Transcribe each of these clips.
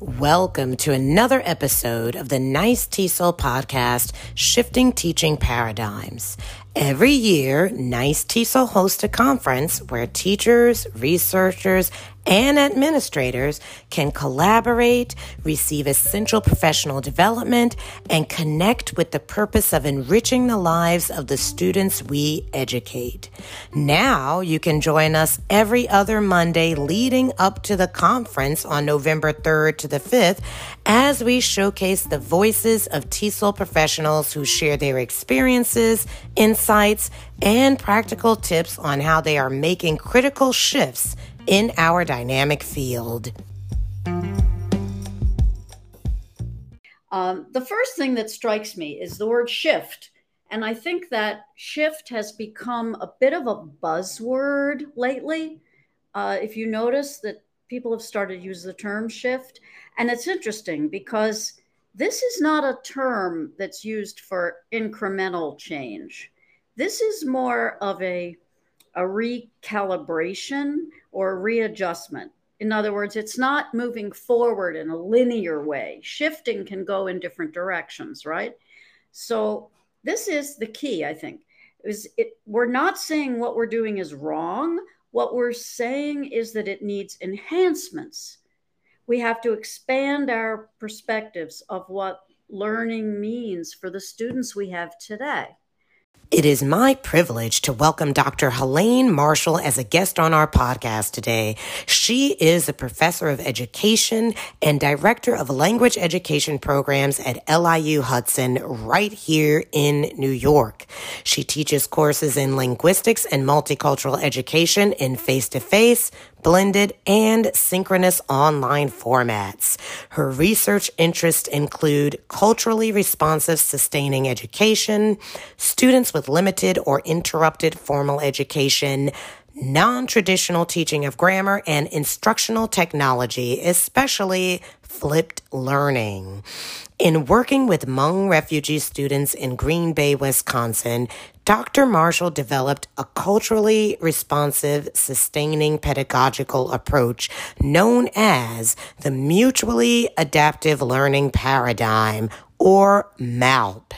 Welcome to another episode of the NYS TESOL podcast, Shifting Teaching Paradigms. Every year, NYS TESOL hosts a conference where teachers, researchers, and administrators can collaborate, receive essential professional development, and connect with the purpose of enriching the lives of the students we educate. Now you can join us every other Monday leading up to the conference on November 3rd to the 5th as we showcase the voices of TESOL professionals who share their experiences, insights, and practical tips on how they are making critical shifts in our dynamic field. Um, the first thing that strikes me is the word shift. And I think that shift has become a bit of a buzzword lately. Uh, if you notice that people have started to use the term shift, and it's interesting because this is not a term that's used for incremental change. This is more of a, a recalibration or readjustment. In other words, it's not moving forward in a linear way. Shifting can go in different directions, right? So this is the key, I think. Is it we're not saying what we're doing is wrong. What we're saying is that it needs enhancements. We have to expand our perspectives of what learning means for the students we have today. It is my privilege to welcome Dr. Helaine Marshall as a guest on our podcast today. She is a professor of education and director of language education programs at LIU Hudson right here in New York. She teaches courses in linguistics and multicultural education in face to face, blended, and synchronous online formats. Her research interests include culturally responsive sustaining education, students with limited or interrupted formal education, non traditional teaching of grammar, and instructional technology, especially flipped learning. In working with Hmong refugee students in Green Bay, Wisconsin, Dr. Marshall developed a culturally responsive, sustaining pedagogical approach known as the Mutually Adaptive Learning Paradigm, or MALP.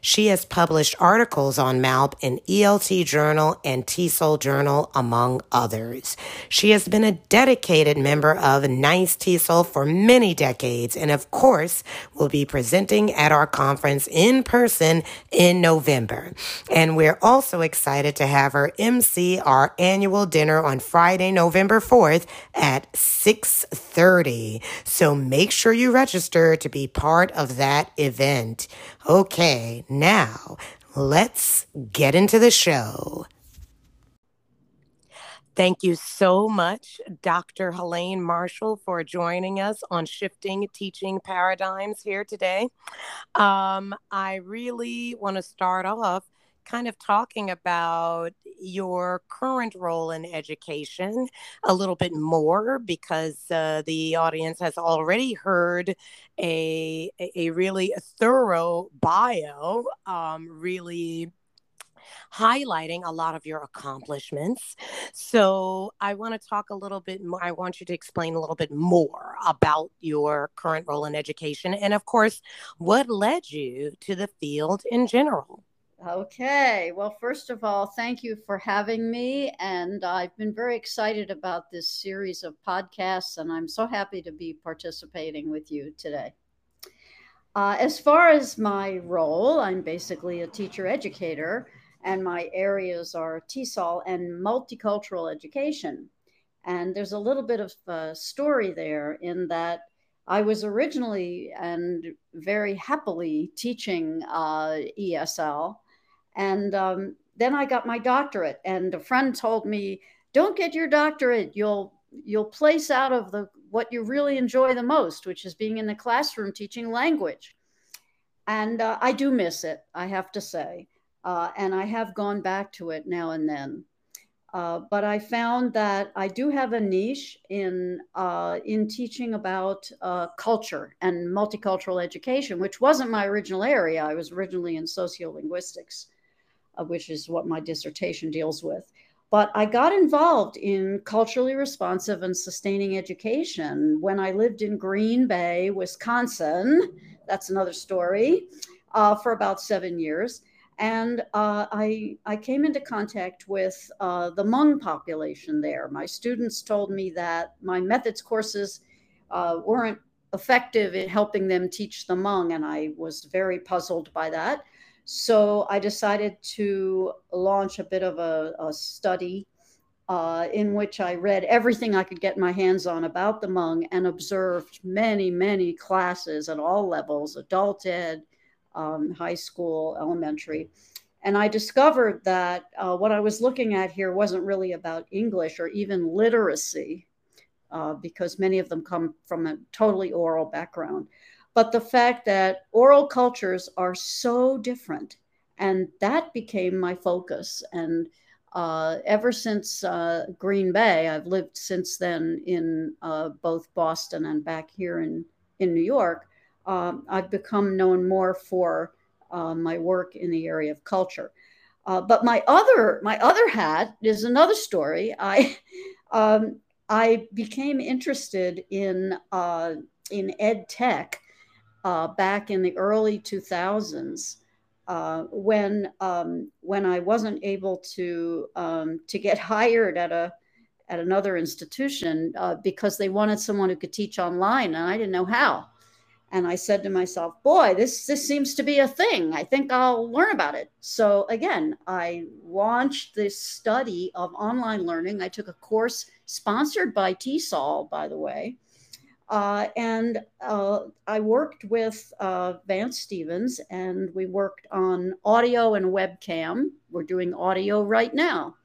She has published articles on MALP in ELT Journal and TESOL Journal, among others. She has been a dedicated member of NYS TESOL for many decades and, of course, will be presenting at our conference in person in November. And we're also excited to have her MC our annual dinner on Friday, November 4th at 6.30. So make sure you register to be part of that event. Okay, now let's get into the show. Thank you so much, Dr. Helaine Marshall, for joining us on Shifting Teaching Paradigms here today. Um, I really want to start off kind of talking about your current role in education a little bit more because uh, the audience has already heard a, a really thorough bio, um, really highlighting a lot of your accomplishments. So I want to talk a little bit more. I want you to explain a little bit more about your current role in education and, of course, what led you to the field in general. Okay. Well, first of all, thank you for having me. And I've been very excited about this series of podcasts, and I'm so happy to be participating with you today. Uh, as far as my role, I'm basically a teacher educator, and my areas are TESOL and multicultural education. And there's a little bit of a story there in that I was originally and very happily teaching uh, ESL and um, then I got my doctorate, and a friend told me, "Don't get your doctorate. You'll you'll place out of the what you really enjoy the most, which is being in the classroom teaching language." And uh, I do miss it, I have to say, uh, and I have gone back to it now and then. Uh, but I found that I do have a niche in uh, in teaching about uh, culture and multicultural education, which wasn't my original area. I was originally in sociolinguistics, uh, which is what my dissertation deals with. But I got involved in culturally responsive and sustaining education when I lived in Green Bay, Wisconsin. That's another story uh, for about seven years. And uh, I, I came into contact with uh, the Hmong population there. My students told me that my methods courses uh, weren't effective in helping them teach the Hmong, and I was very puzzled by that. So I decided to launch a bit of a, a study uh, in which I read everything I could get my hands on about the Hmong and observed many, many classes at all levels adult ed, um, high school, elementary. And I discovered that uh, what I was looking at here wasn't really about English or even literacy, uh, because many of them come from a totally oral background. But the fact that oral cultures are so different, and that became my focus. And uh, ever since uh, Green Bay, I've lived since then in uh, both Boston and back here in, in New York. Um, I've become known more for uh, my work in the area of culture. Uh, but my other my other hat is another story. I um, I became interested in uh, in ed tech back in the early 2000s uh, when um, when I wasn't able to um, to get hired at a at another institution uh, because they wanted someone who could teach online, and I didn't know how. And I said to myself, "Boy, this this seems to be a thing. I think I'll learn about it." So again, I launched this study of online learning. I took a course sponsored by TESOL, by the way, uh, and uh, I worked with uh, Vance Stevens, and we worked on audio and webcam. We're doing audio right now,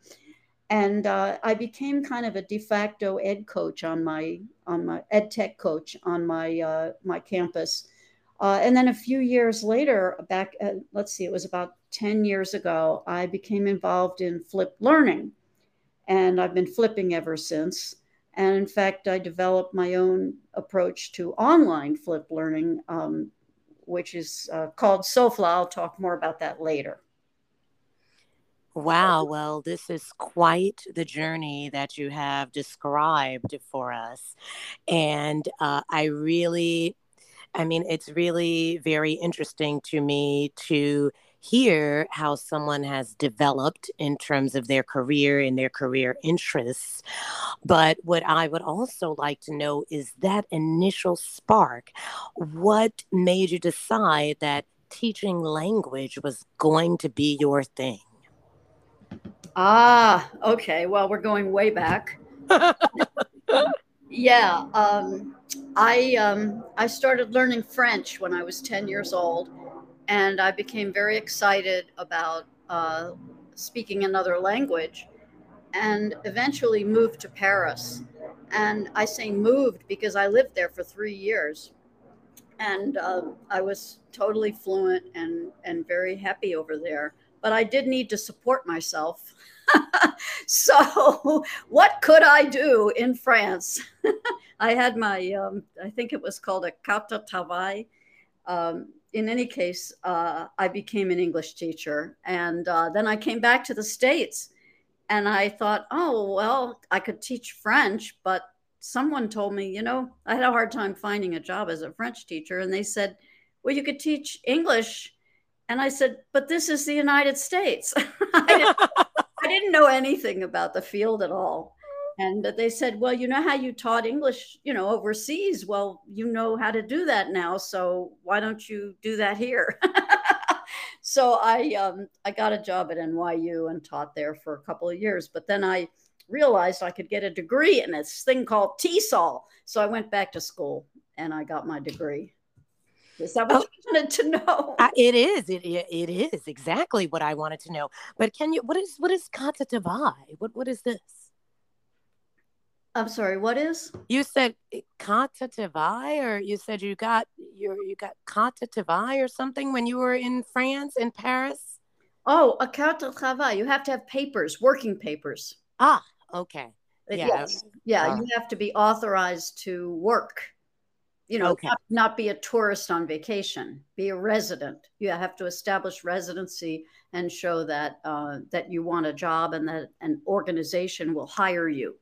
and uh, I became kind of a de facto ed coach on my on my ed tech coach on my uh, my campus. Uh, and then a few years later, back at, let's see, it was about ten years ago, I became involved in flipped learning, and I've been flipping ever since. And in fact, I developed my own approach to online flip learning, um, which is uh, called SOFLA. I'll talk more about that later. Wow. Well, this is quite the journey that you have described for us. And uh, I really, I mean, it's really very interesting to me to hear how someone has developed in terms of their career and their career interests. But what I would also like to know is that initial spark. What made you decide that teaching language was going to be your thing? Ah, okay. Well, we're going way back. yeah, um, I um, I started learning French when I was ten years old, and I became very excited about uh, speaking another language and eventually moved to Paris. And I say moved because I lived there for three years. And uh, I was totally fluent and, and very happy over there. But I did need to support myself. so, what could I do in France? I had my, um, I think it was called a carte travail. Um, in any case, uh, I became an English teacher. And uh, then I came back to the States and I thought, oh, well, I could teach French. But someone told me, you know, I had a hard time finding a job as a French teacher. And they said, well, you could teach English. And I said, but this is the United States. I, didn't, I didn't know anything about the field at all. And they said, well, you know how you taught English, you know, overseas. Well, you know how to do that now. So why don't you do that here? so I um, I got a job at NYU and taught there for a couple of years. But then I realized I could get a degree in this thing called TESOL. So I went back to school and I got my degree. Is that what oh, you wanted to know? Uh, it is. It, it is exactly what I wanted to know. But can you? What is what is travail? What what is this? I'm sorry, what is? You said carte travail, or you said you got your you got carte travail or something when you were in France in Paris. Oh, a carte travail. You have to have papers, working papers. Ah, okay. Yeah. Yes. Yeah, uh, you have to be authorized to work you know, okay. not, not, be a tourist on vacation, be a resident. You have to establish residency and show that uh, that you want a job and that an organization will hire you.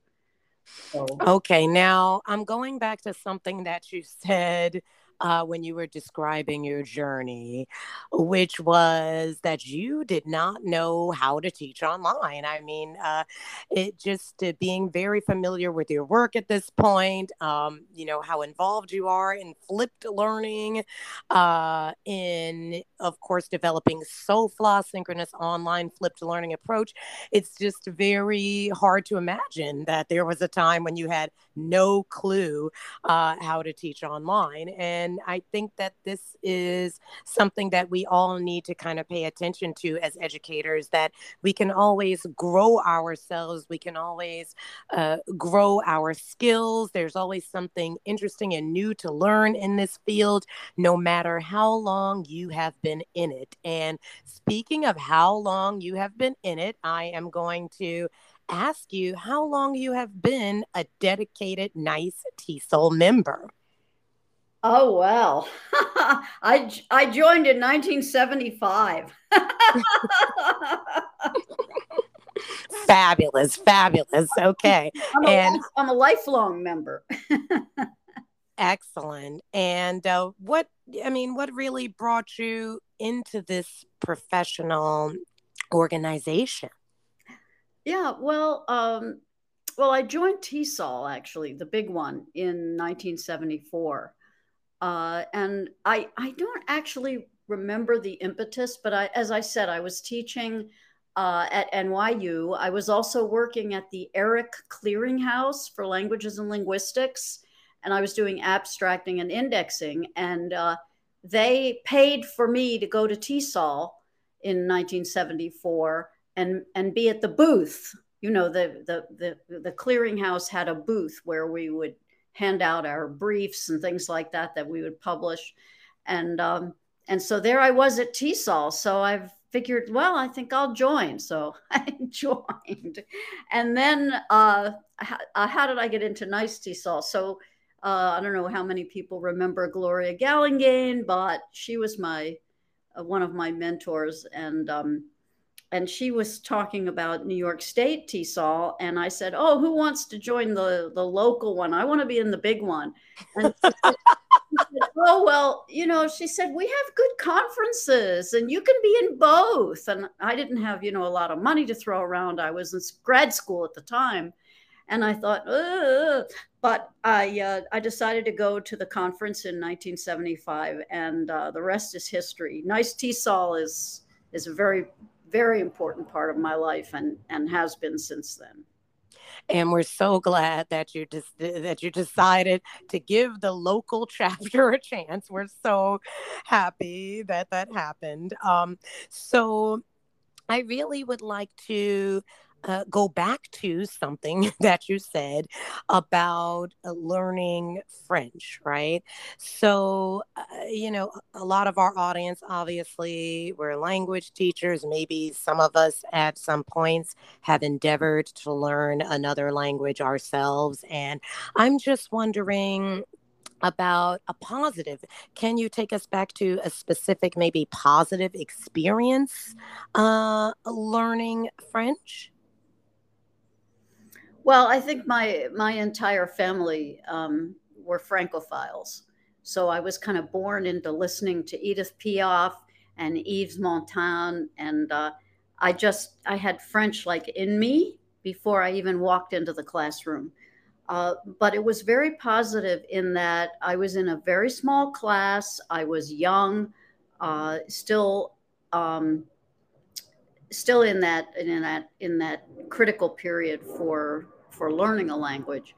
Okay, now I'm going back to something that you said uh, when you were describing your journey, which was that you did not know how to teach online. I mean, uh, it just uh, being very familiar with your work at this point, um, you know, how involved you are in flipped learning, uh, in, of course, developing SOFLA, synchronous online flipped learning approach. It's just very hard to imagine that there was a time when you had no clue uh, how to teach online. And and I think that this is something that we all need to kind of pay attention to as educators that we can always grow ourselves, we can always uh, grow our skills. There's always something interesting and new to learn in this field, no matter how long you have been in it. And speaking of how long you have been in it, I am going to ask you how long you have been a dedicated NYS TESOL member. Oh well, I I joined in 1975. fabulous, fabulous. Okay, I'm and I'm a lifelong member. excellent. And uh, what I mean, what really brought you into this professional organization? Yeah, well, um, well, I joined TESOL actually, the big one in 1974 uh, and I, I don't actually remember the impetus, but I, as I said, I was teaching uh, at NYU. I was also working at the ERIC Clearinghouse for Languages and Linguistics, and I was doing abstracting and indexing. And uh, they paid for me to go to TESOL in 1974 and and be at the booth. You know, the the the the clearinghouse had a booth where we would hand out our briefs and things like that that we would publish. And um, and so there I was at TESOL. So I've figured, well, I think I'll join. So I joined. And then uh, how, uh, how, did I get into NYS TESOL? So uh, I don't know how many people remember Gloria Gallingane, but she was my uh, one of my mentors. And um, and she was talking about New York State TESOL, and I said, "Oh, who wants to join the the local one? I want to be in the big one." And said, "Oh well, you know," she said, "we have good conferences, and you can be in both." And I didn't have you know a lot of money to throw around. I was in grad school at the time, and I thought, Ugh. but I uh, I decided to go to the conference in 1975, and uh, the rest is history. NYS TESOL is is a very very important part of my life and and has been since then. And we're so glad that you just that you decided to give the local chapter a chance. We're so happy that that happened. Um, so i really would like to uh, go back to something that you said about uh, learning French, right? So, uh, you know, a lot of our audience, obviously, we're language teachers. Maybe some of us at some points have endeavored to learn another language ourselves. And I'm just wondering about a positive. Can you take us back to a specific, maybe positive experience uh, learning French? Well, I think my my entire family um, were Francophiles, so I was kind of born into listening to Edith Piaf and Yves Montand, and uh, I just I had French like in me before I even walked into the classroom. Uh, but it was very positive in that I was in a very small class. I was young, uh, still um, still in that in that in that critical period for for learning a language.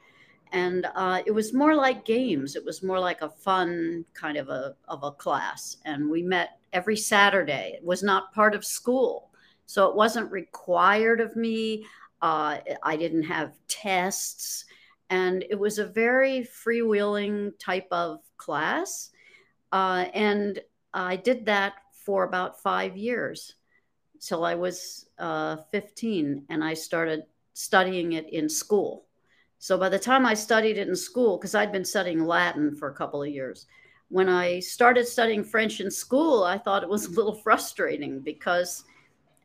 And uh, it was more like games. It was more like a fun kind of a, of a class. And we met every Saturday. It was not part of school. So it wasn't required of me. Uh, I didn't have tests. And it was a very freewheeling type of class. Uh, and I did that for about five years till I was uh, 15. And I started studying it in school. So by the time I studied it in school, because I'd been studying Latin for a couple of years, when I started studying French in school, I thought it was a little frustrating because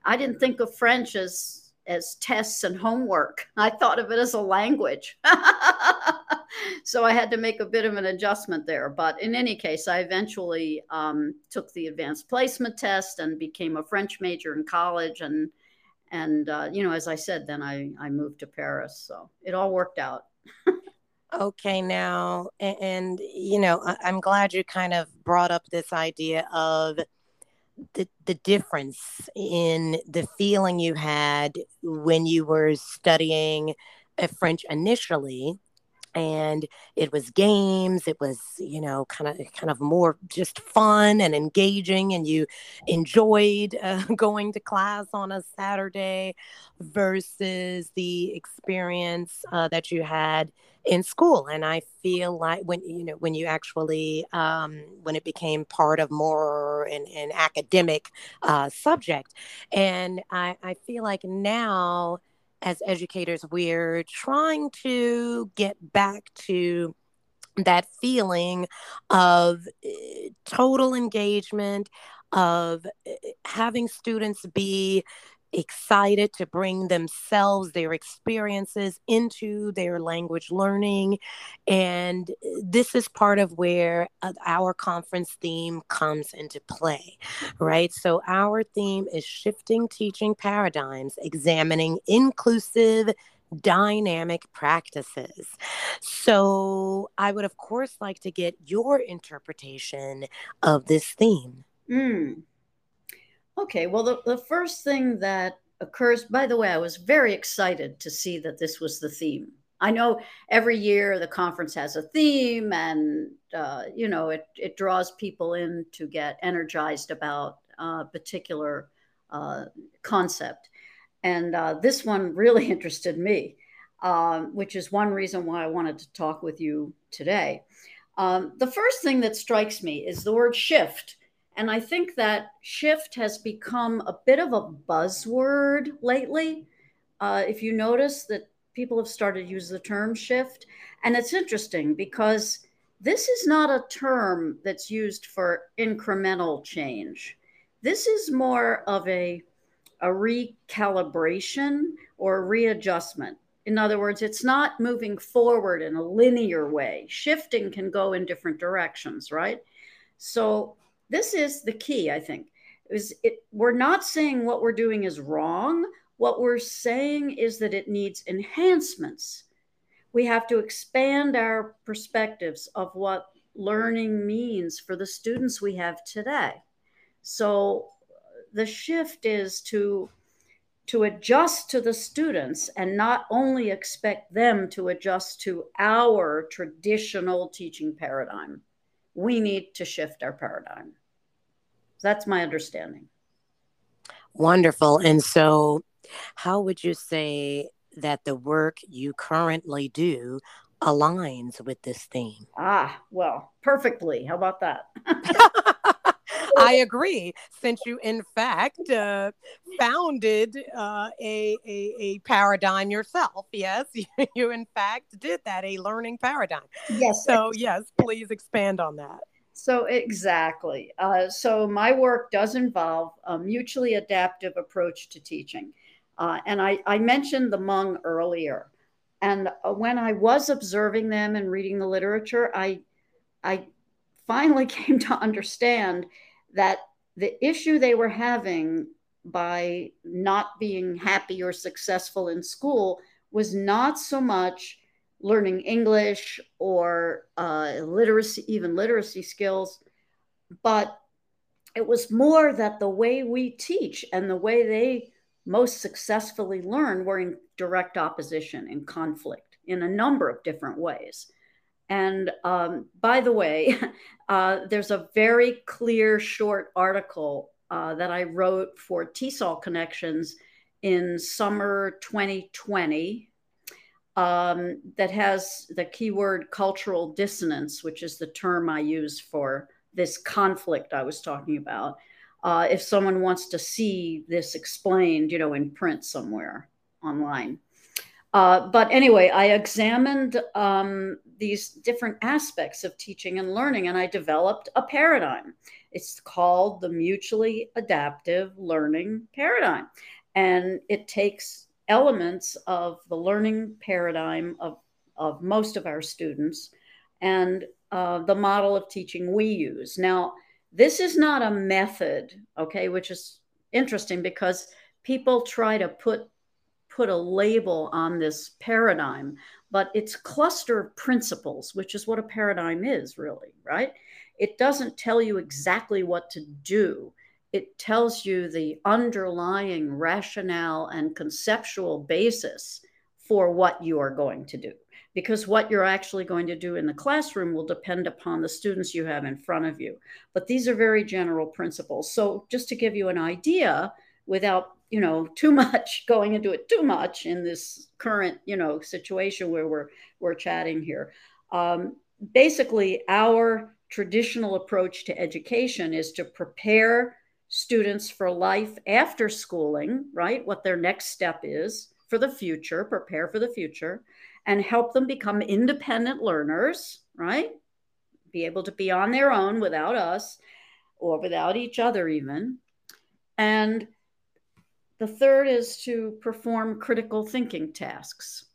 I didn't think of French as as tests and homework. I thought of it as a language. so I had to make a bit of an adjustment there. But in any case, I eventually um, took the advanced placement test and became a French major in college. And and uh, you know, as I said, then I I moved to Paris. So it all worked out. okay, now and, and you know, I, I'm glad you kind of brought up this idea of the the difference in the feeling you had when you were studying French initially and it was games it was you know kind of kind of more just fun and engaging and you enjoyed uh, going to class on a saturday versus the experience uh, that you had in school. And i feel like when you know when you actually um, when it became part of more an, an academic uh, subject. And I, I feel like now as educators, we're trying to get back to that feeling of eh, total engagement, of eh, having students be excited to bring themselves, their experiences into their language learning. And this is part of where uh, our conference theme comes into play, right? So, our theme is shifting teaching paradigms, examining inclusive dynamic practices. So, I would, of course, like to get your interpretation of this theme. Mm. Okay, well, the, the first thing that occurs, by the way, I was very excited to see that this was the theme. I know every year the conference has a theme and, uh, you know, it, it draws people in to get energized about a particular uh, concept. And uh, this one really interested me, um, which is one reason why I wanted to talk with you today. Um, the first thing that strikes me is the word shift. And I think that shift has become a bit of a buzzword lately. Uh, if you notice that people have started to use the term shift, and it's interesting because this is not a term that's used for incremental change. This is more of a, a recalibration or readjustment. In other words, it's not moving forward in a linear way. Shifting can go in different directions, right? So this is the key, I think. Is it we're not saying what we're doing is wrong. What we're saying is that it needs enhancements. We have to expand our perspectives of what learning means for the students we have today. So the shift is to to adjust to the students and not only expect them to adjust to our traditional teaching paradigm we need to shift our paradigm. That's my understanding. Wonderful. And so, how would you say that the work you currently do aligns with this theme? Ah, well, perfectly. How about that? I agree. Since you, in fact, uh, founded uh, a, a, a paradigm yourself, yes, you, in fact did that, a learning paradigm. Yes. So yes, please expand on that. So exactly. Uh, so my work does involve a mutually adaptive approach to teaching, uh, and I, I mentioned the Hmong earlier. And uh, when I was observing them and reading the literature, I I finally came to understand that the issue they were having by not being happy or successful in school was not so much learning English or uh, literacy, even literacy skills, but it was more that the way we teach and the way they most successfully learn were in direct opposition, in conflict, in a number of different ways. And um, by the way, uh, there's a very clear short article uh, that I wrote for TESOL Connections in summer 2020 um, that has the keyword cultural dissonance, which is the term I use for this conflict I was talking about. Uh, if someone wants to see this explained, you know, in print somewhere online. Uh, but anyway, I examined um, these different aspects of teaching and learning, and I developed a paradigm. It's called the mutually adaptive learning paradigm. And it takes elements of the learning paradigm of, of most of our students and uh, the model of teaching we use. Now, this is not a method, okay, which is interesting because people try to put put a label on this paradigm, but it's cluster of principles, which is what a paradigm is, really, right? It doesn't tell you exactly what to do. It tells you the underlying rationale and conceptual basis for what you are going to do. Because what you're actually going to do in the classroom will depend upon the students you have in front of you. But these are very general principles. So, just to give you an idea, without you know too much going into it too much in this current you know situation where we're we're chatting here. Um, basically our traditional approach to education is to prepare students for life after schooling right? What their next step is for the future prepare for the future and help them become independent learners right? Be able to be on their own without us or without each other even. And the third is to perform critical thinking tasks.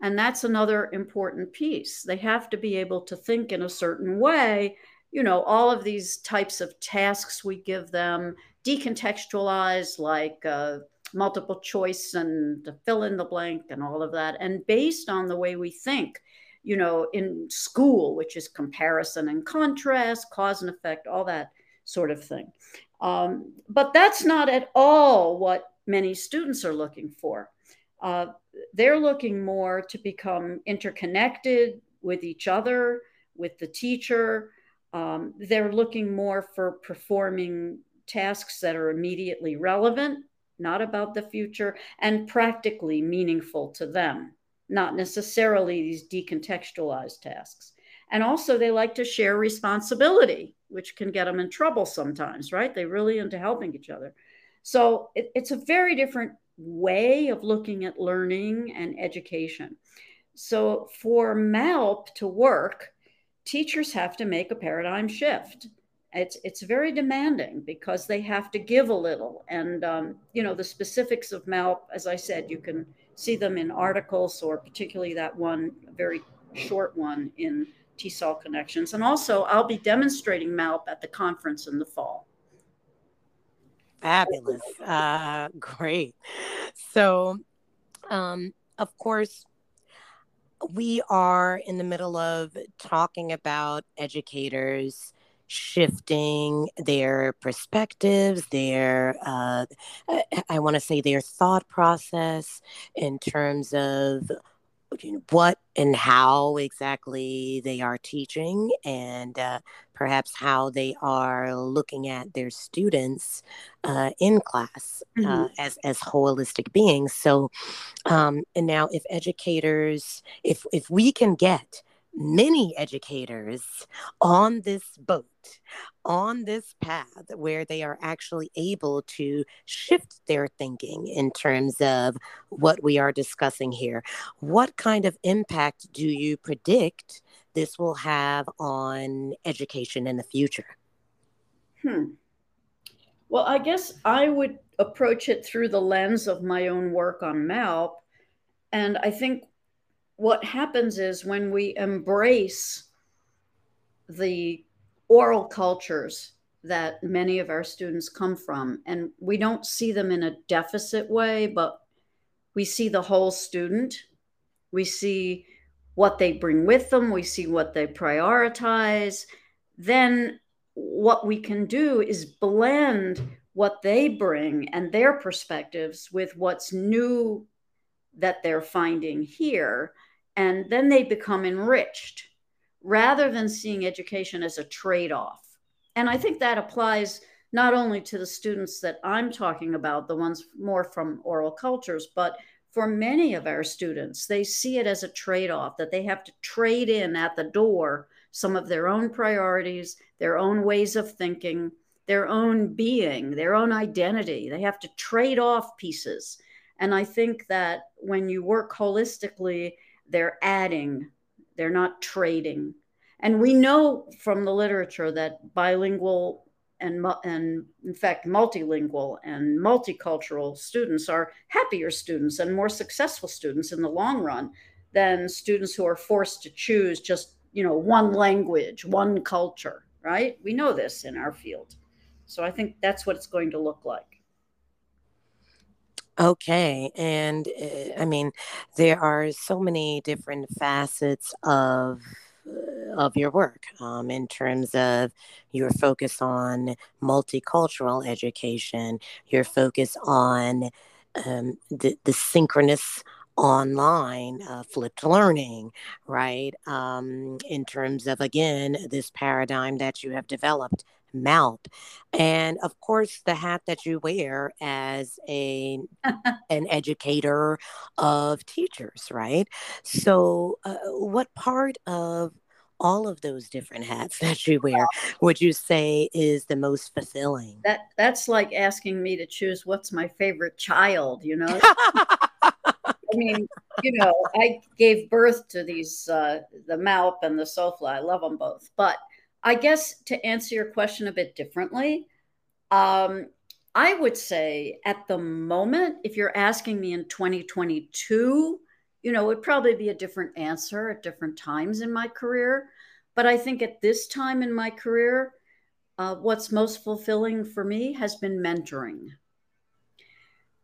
And that's another important piece. They have to be able to think in a certain way. You know, all of these types of tasks we give them, decontextualize, like uh, multiple choice and fill in the blank and all of that. And based on the way we think, you know, in school, which is comparison and contrast, cause and effect, all that sort of thing. Um, but that's not at all what many students are looking for. Uh, they're looking more to become interconnected with each other, with the teacher. Um, they're looking more for performing tasks that are immediately relevant, not about the future, and practically meaningful to them, not necessarily these decontextualized tasks. And also, they like to share responsibility which can get them in trouble sometimes, right? They're really into helping each other. So it, it's a very different way of looking at learning and education. So for MALP to work, teachers have to make a paradigm shift. It's it's very demanding because they have to give a little, and um, you know the specifics of MALP. As I said, you can see them in articles, or particularly that one very short one in TESOL connections. And also, I'll be demonstrating MALP at the conference in the fall. Fabulous. Uh, great. So, um, of course, we are in the middle of talking about educators shifting their perspectives, their, uh, I want to say, their thought process in terms of what and how exactly they are teaching and uh, perhaps how they are looking at their students uh, in class uh, mm-hmm. uh, as, as holistic beings so um, and now if educators if if we can get many educators on this boat, on this path, where they are actually able to shift their thinking in terms of what we are discussing here. What kind of impact do you predict this will have on education in the future? Hmm. Well, I guess I would approach it through the lens of my own work on MALP. And I think what happens is when we embrace the oral cultures that many of our students come from, and we don't see them in a deficit way, but we see the whole student. We see what they bring with them, we see what they prioritize. Then what we can do is blend what they bring and their perspectives with what's new that they're finding here and then they become enriched rather than seeing education as a trade off. And I think that applies not only to the students that I'm talking about, the ones more from oral cultures, but for many of our students, they see it as a trade off that they have to trade in at the door some of their own priorities, their own ways of thinking, their own being, their own identity. They have to trade off pieces And I think that when you work holistically, they're adding, they're not trading. And we know from the literature that bilingual and, and in fact, multilingual and multicultural students are happier students and more successful students in the long run than students who are forced to choose just, you know, one language, one culture, right? We know this in our field. So I think that's what it's going to look like. Okay. And uh, I mean, there are so many different facets of uh, of your work um, in terms of your focus on multicultural education, your focus on um, the, the synchronous online uh, flipped learning, right? Um, in terms of, again, this paradigm that you have developed MALP and of course the hat that you wear as a an educator of teachers right so uh, what part of all of those different hats that you wear would you say is the most fulfilling that that's like asking me to choose what's my favorite child you know I mean, you know, I gave birth to these, uh, the MALP and the Sofla. I love them both. But I guess to answer your question a bit differently, um, I would say at the moment, if you're asking me in 2022, you know, it would probably be a different answer at different times in my career. But I think at this time in my career, uh, what's most fulfilling for me has been mentoring.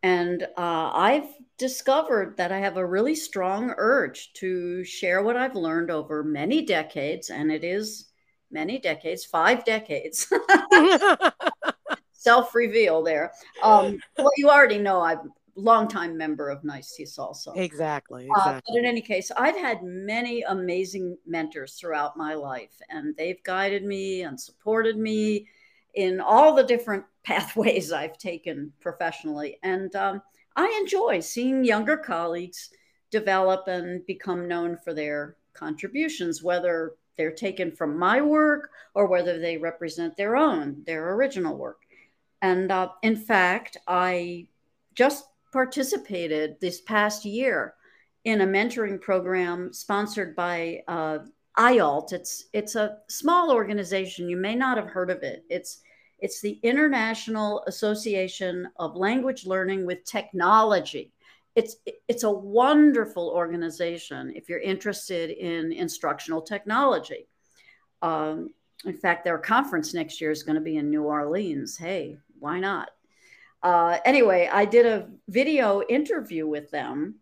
And uh, I've discovered that I have a really strong urge to share what I've learned over many decades, and it is many decades, five decades. Self reveal there. Um, well, you already know I'm a longtime member of NYS TESOL. Exactly. exactly. Uh, but in any case, I've had many amazing mentors throughout my life, and they've guided me and supported me in all the different pathways I've taken professionally. And um, I enjoy seeing younger colleagues develop and become known for their contributions, whether they're taken from my work or whether they represent their own, their original work. And uh, in fact, I just participated this past year in a mentoring program sponsored by uh, IALLT. It's it's a small organization. You may not have heard of it. It's it's the International Association of Language Learning with Technology it's it's a wonderful organization if you're interested in instructional technology. Um, in fact, their conference next year is going to be in New Orleans. Hey, why not? Uh, anyway, I did a video interview with them,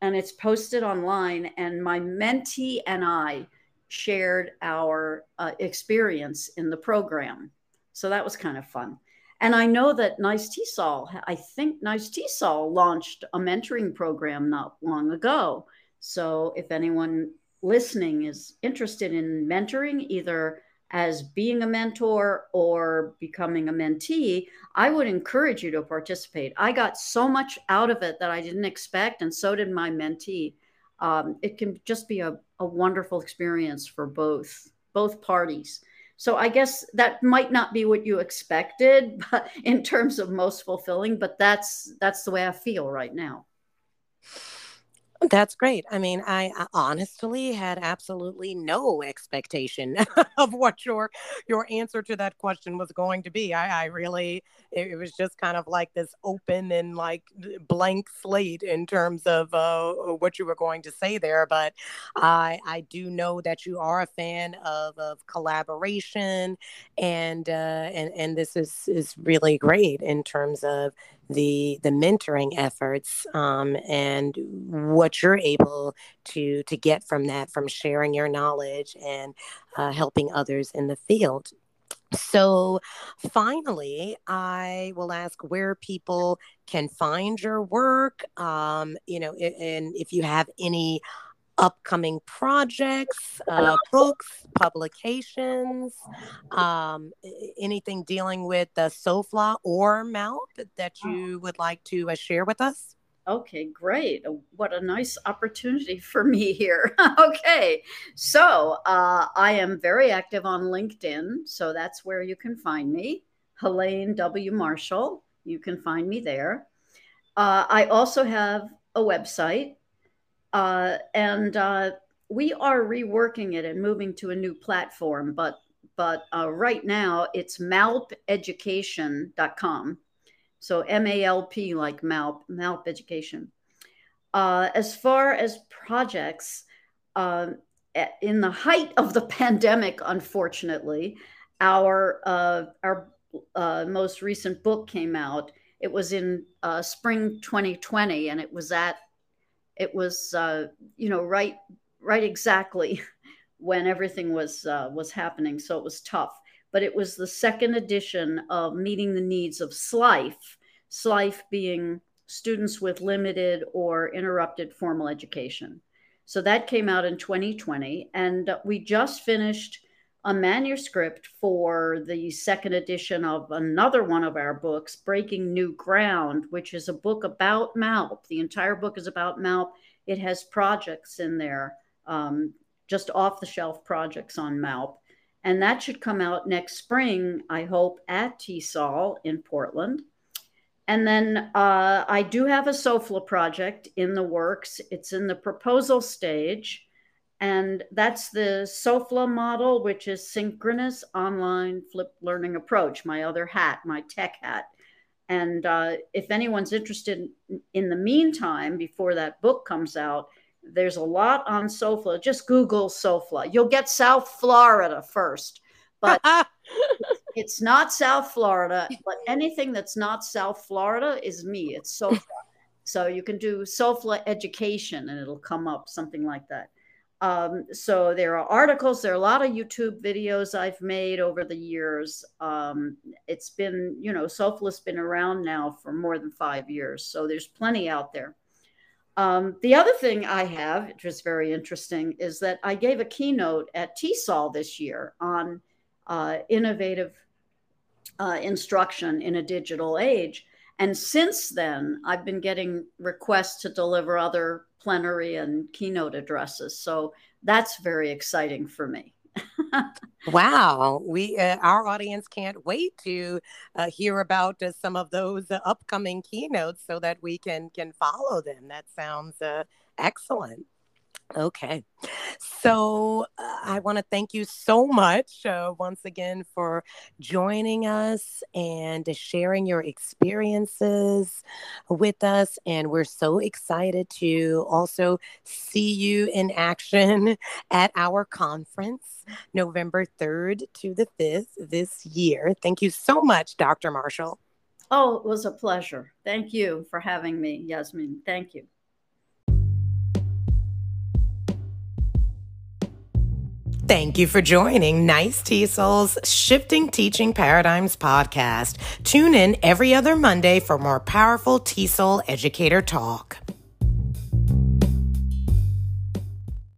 and it's posted online. And my mentee and I shared our uh, experience in the program, so that was kind of fun. And I know that NYS TESOL, I think NYS TESOL launched a mentoring program not long ago. So if anyone listening is interested in mentoring, either as being a mentor or becoming a mentee, I would encourage you to participate. I got so much out of it that I didn't expect, and so did my mentee. Um, it can just be a, a wonderful experience for both both parties. So I guess that might not be what you expected, but in terms of most fulfilling, but that's that's the way I feel right now. That's great. I mean, I, I, honestly had absolutely no expectation of what your your answer to that question was going to be. I, I really, it, was just kind of like this open and like blank slate in terms of uh, what you were going to say there. But I I do know that you are a fan of of collaboration, and uh, and and this is is really great in terms of the the mentoring efforts um, and what you're able to to get from that from sharing your knowledge and uh, helping others in the field. So finally i will ask where people can find your work um, you know and if you have any upcoming projects, uh, books, publications, um, anything dealing with the SOFLA or MALP that oh. you would like to uh, share with us? Okay, great. Uh, what a nice opportunity for me here. okay, so uh, I am very active on LinkedIn, so that's where you can find me. Helaine W. Marshall, you can find me there. Uh, I also have a website, uh, and uh, we are reworking it and moving to a new platform. But but uh, right now it's malpeducation.com. So M A L P like Malp Malp Education. Uh, as far as projects, uh, in the height of the pandemic, unfortunately, our uh, our uh, most recent book came out. It was in uh, spring 2020, and it was at it was uh, you know right right exactly when everything was uh, was happening. So it was tough. But it was the second edition of Meeting the Needs of SLIFE. SLIFE being students with limited or interrupted formal education. So that came out in 2020, and we just finished a manuscript for the second edition of another one of our books, Breaking New Ground, which is a book about MALP. The entire book is about MALP. It has projects in there, um, just off the shelf projects on MALP. And that should come out next spring, I hope, at TESOL in Portland. And then uh, I do have a SOFLA project in the works. It's in the proposal stage. And that's the SOFLA model, which is synchronous online flipped learning approach, my other hat, my tech hat. And uh, if anyone's interested in, in the meantime, before that book comes out, there's a lot on SOFLA. Just Google SOFLA. You'll get South Florida first, but it's not South Florida. But anything that's not South Florida is me. It's SOFLA. so you can do SOFLA education and it'll come up, something like that. Um, so there are articles, there are a lot of YouTube videos I've made over the years. Um, it's been, you know, SOFLA's been around now for more than five years. So there's plenty out there. Um, the other thing I have, which is very interesting, is that I gave a keynote at TESOL this year on uh, innovative uh, instruction in a digital age. And since then, I've been getting requests to deliver other plenary and keynote addresses. So that's very exciting for me. wow, we uh, our audience can't wait to uh, hear about uh, some of those uh, upcoming keynotes so that we can can follow them. That sounds uh, excellent. Okay. So uh, I want to thank you so much uh, once again for joining us and sharing your experiences with us. And we're so excited to also see you in action at our conference November 3rd to the 5th this year. Thank you so much, Dr. Marshall. Oh, it was a pleasure. Thank you for having me, Yasmin. Thank you. Thank you for joining NYS TESOL's Shifting Teaching Paradigms podcast. Tune in every other Monday for more powerful TESOL educator talk.